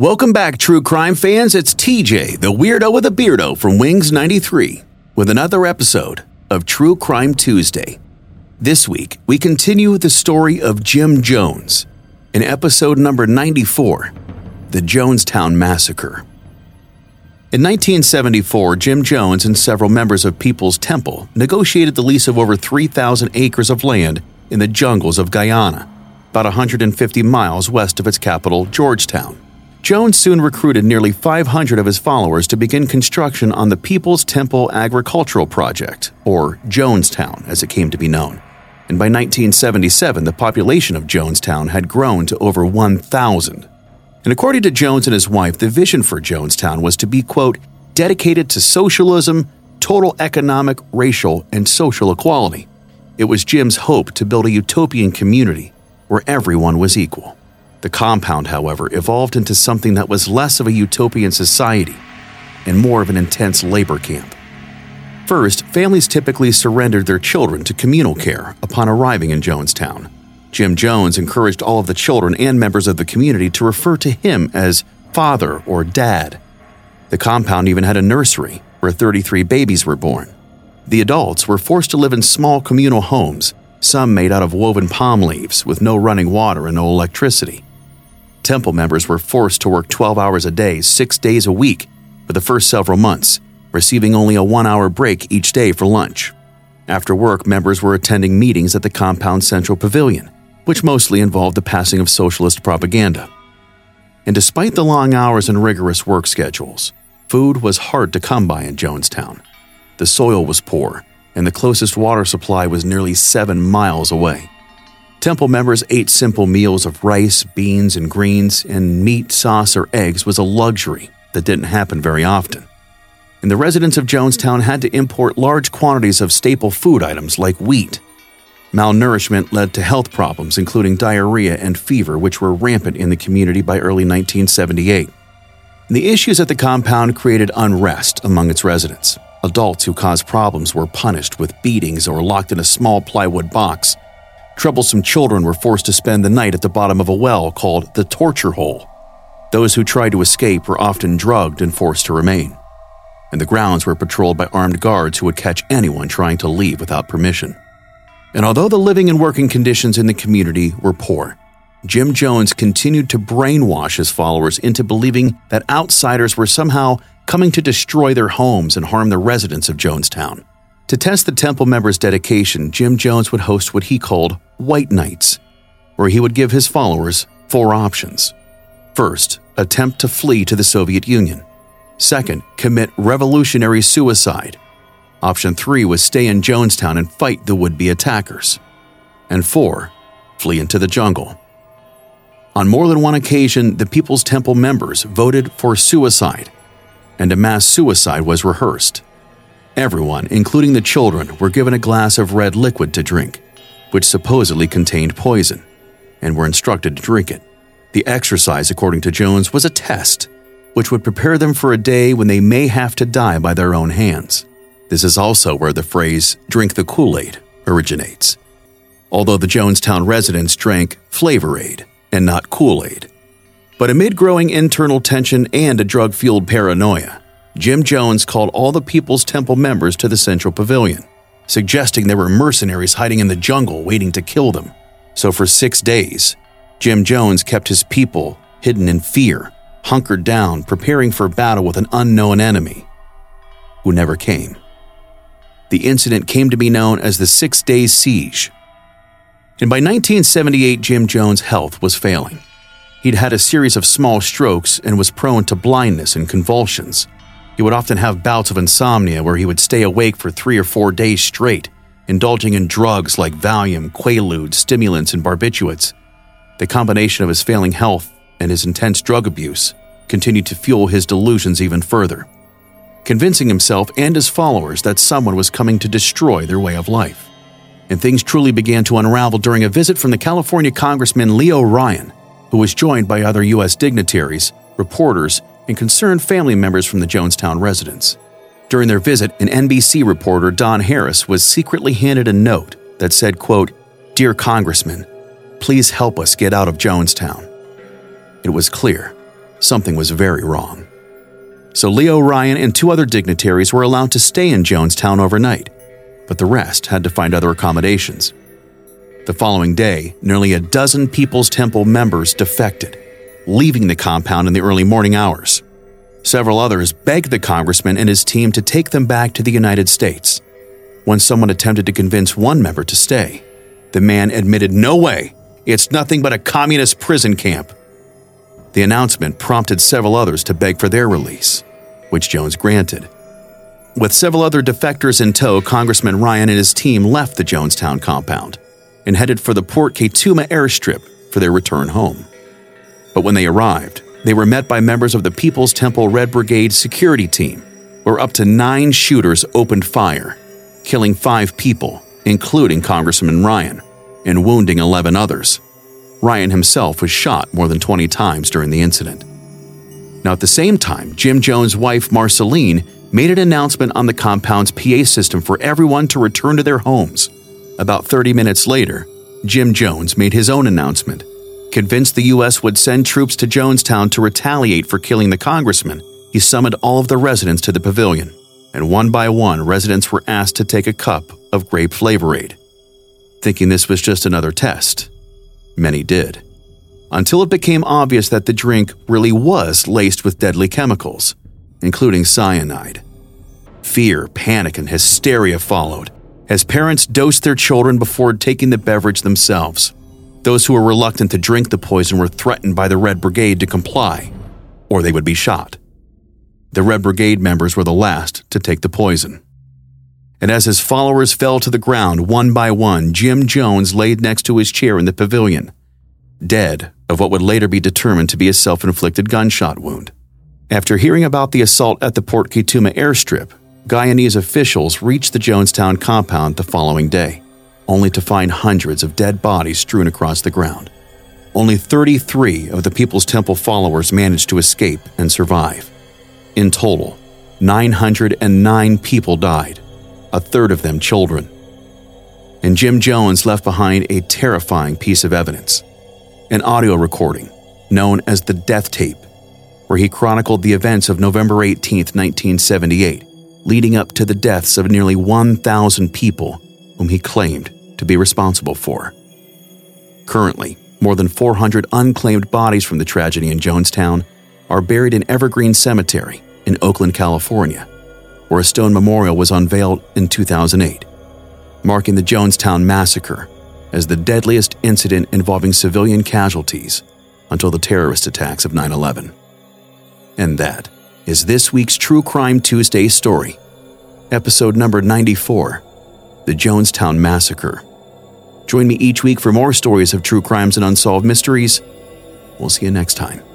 Welcome back, true crime fans. It's TJ, the weirdo with a beardo from Wings 93, with another episode of True Crime Tuesday. This week, we continue the story of Jim Jones in episode number 94 The Jonestown Massacre. In 1974, Jim Jones and several members of People's Temple negotiated the lease of over 3,000 acres of land in the jungles of Guyana, about 150 miles west of its capital, Georgetown. Jones soon recruited nearly 500 of his followers to begin construction on the People's Temple Agricultural Project, or Jonestown as it came to be known. And by 1977, the population of Jonestown had grown to over 1,000. And according to Jones and his wife, the vision for Jonestown was to be, quote, dedicated to socialism, total economic, racial, and social equality. It was Jim's hope to build a utopian community where everyone was equal. The compound, however, evolved into something that was less of a utopian society and more of an intense labor camp. First, families typically surrendered their children to communal care upon arriving in Jonestown. Jim Jones encouraged all of the children and members of the community to refer to him as father or dad. The compound even had a nursery where 33 babies were born. The adults were forced to live in small communal homes, some made out of woven palm leaves with no running water and no electricity. Temple members were forced to work 12 hours a day, six days a week, for the first several months, receiving only a one hour break each day for lunch. After work, members were attending meetings at the compound central pavilion which mostly involved the passing of socialist propaganda. And despite the long hours and rigorous work schedules, food was hard to come by in Jonestown. The soil was poor, and the closest water supply was nearly seven miles away. Temple members ate simple meals of rice, beans, and greens, and meat, sauce, or eggs was a luxury that didn't happen very often. And the residents of Jonestown had to import large quantities of staple food items like wheat, Malnourishment led to health problems, including diarrhea and fever, which were rampant in the community by early 1978. The issues at the compound created unrest among its residents. Adults who caused problems were punished with beatings or locked in a small plywood box. Troublesome children were forced to spend the night at the bottom of a well called the torture hole. Those who tried to escape were often drugged and forced to remain. And the grounds were patrolled by armed guards who would catch anyone trying to leave without permission. And although the living and working conditions in the community were poor, Jim Jones continued to brainwash his followers into believing that outsiders were somehow coming to destroy their homes and harm the residents of Jonestown. To test the temple members' dedication, Jim Jones would host what he called White Nights, where he would give his followers four options. First, attempt to flee to the Soviet Union. Second, commit revolutionary suicide Option 3 was stay in Jonestown and fight the would be attackers. And 4. Flee into the jungle. On more than one occasion, the People's Temple members voted for suicide, and a mass suicide was rehearsed. Everyone, including the children, were given a glass of red liquid to drink, which supposedly contained poison, and were instructed to drink it. The exercise, according to Jones, was a test, which would prepare them for a day when they may have to die by their own hands. This is also where the phrase drink the Kool Aid originates, although the Jonestown residents drank Flavor Aid and not Kool Aid. But amid growing internal tension and a drug fueled paranoia, Jim Jones called all the People's Temple members to the Central Pavilion, suggesting there were mercenaries hiding in the jungle waiting to kill them. So for six days, Jim Jones kept his people hidden in fear, hunkered down, preparing for battle with an unknown enemy who never came the incident came to be known as the Six Days Siege. And by 1978, Jim Jones' health was failing. He'd had a series of small strokes and was prone to blindness and convulsions. He would often have bouts of insomnia where he would stay awake for three or four days straight, indulging in drugs like Valium, Quaaludes, stimulants, and barbiturates. The combination of his failing health and his intense drug abuse continued to fuel his delusions even further convincing himself and his followers that someone was coming to destroy their way of life. And things truly began to unravel during a visit from the California Congressman Leo Ryan, who was joined by other U.S. dignitaries, reporters, and concerned family members from the Jonestown residents. During their visit, an NBC reporter, Don Harris, was secretly handed a note that said, quote, Dear Congressman, please help us get out of Jonestown. It was clear something was very wrong. So Leo Ryan and two other dignitaries were allowed to stay in Jonestown overnight, but the rest had to find other accommodations. The following day, nearly a dozen People's Temple members defected, leaving the compound in the early morning hours. Several others begged the congressman and his team to take them back to the United States. When someone attempted to convince one member to stay, the man admitted, No way, it's nothing but a communist prison camp. The announcement prompted several others to beg for their release, which Jones granted. With several other defectors in tow, Congressman Ryan and his team left the Jonestown compound and headed for the Port Kaituma airstrip for their return home. But when they arrived, they were met by members of the People's Temple Red Brigade security team, where up to nine shooters opened fire, killing five people, including Congressman Ryan, and wounding 11 others. Ryan himself was shot more than 20 times during the incident. Now, at the same time, Jim Jones' wife, Marceline, made an announcement on the compound's PA system for everyone to return to their homes. About 30 minutes later, Jim Jones made his own announcement. Convinced the U.S. would send troops to Jonestown to retaliate for killing the congressman, he summoned all of the residents to the pavilion, and one by one, residents were asked to take a cup of grape flavor aid. Thinking this was just another test, Many did. Until it became obvious that the drink really was laced with deadly chemicals, including cyanide. Fear, panic, and hysteria followed as parents dosed their children before taking the beverage themselves. Those who were reluctant to drink the poison were threatened by the Red Brigade to comply, or they would be shot. The Red Brigade members were the last to take the poison. And as his followers fell to the ground one by one, Jim Jones laid next to his chair in the pavilion, dead of what would later be determined to be a self inflicted gunshot wound. After hearing about the assault at the Port Kaituma airstrip, Guyanese officials reached the Jonestown compound the following day, only to find hundreds of dead bodies strewn across the ground. Only 33 of the People's Temple followers managed to escape and survive. In total, 909 people died, a third of them children. And Jim Jones left behind a terrifying piece of evidence an audio recording known as the Death Tape, where he chronicled the events of November 18, 1978, leading up to the deaths of nearly 1,000 people whom he claimed to be responsible for. Currently, more than 400 unclaimed bodies from the tragedy in Jonestown are buried in Evergreen Cemetery in Oakland, California where a stone memorial was unveiled in 2008, marking the Jonestown Massacre as the deadliest incident involving civilian casualties until the terrorist attacks of 9 11. And that is this week's True Crime Tuesday story, episode number 94 The Jonestown Massacre. Join me each week for more stories of true crimes and unsolved mysteries. We'll see you next time.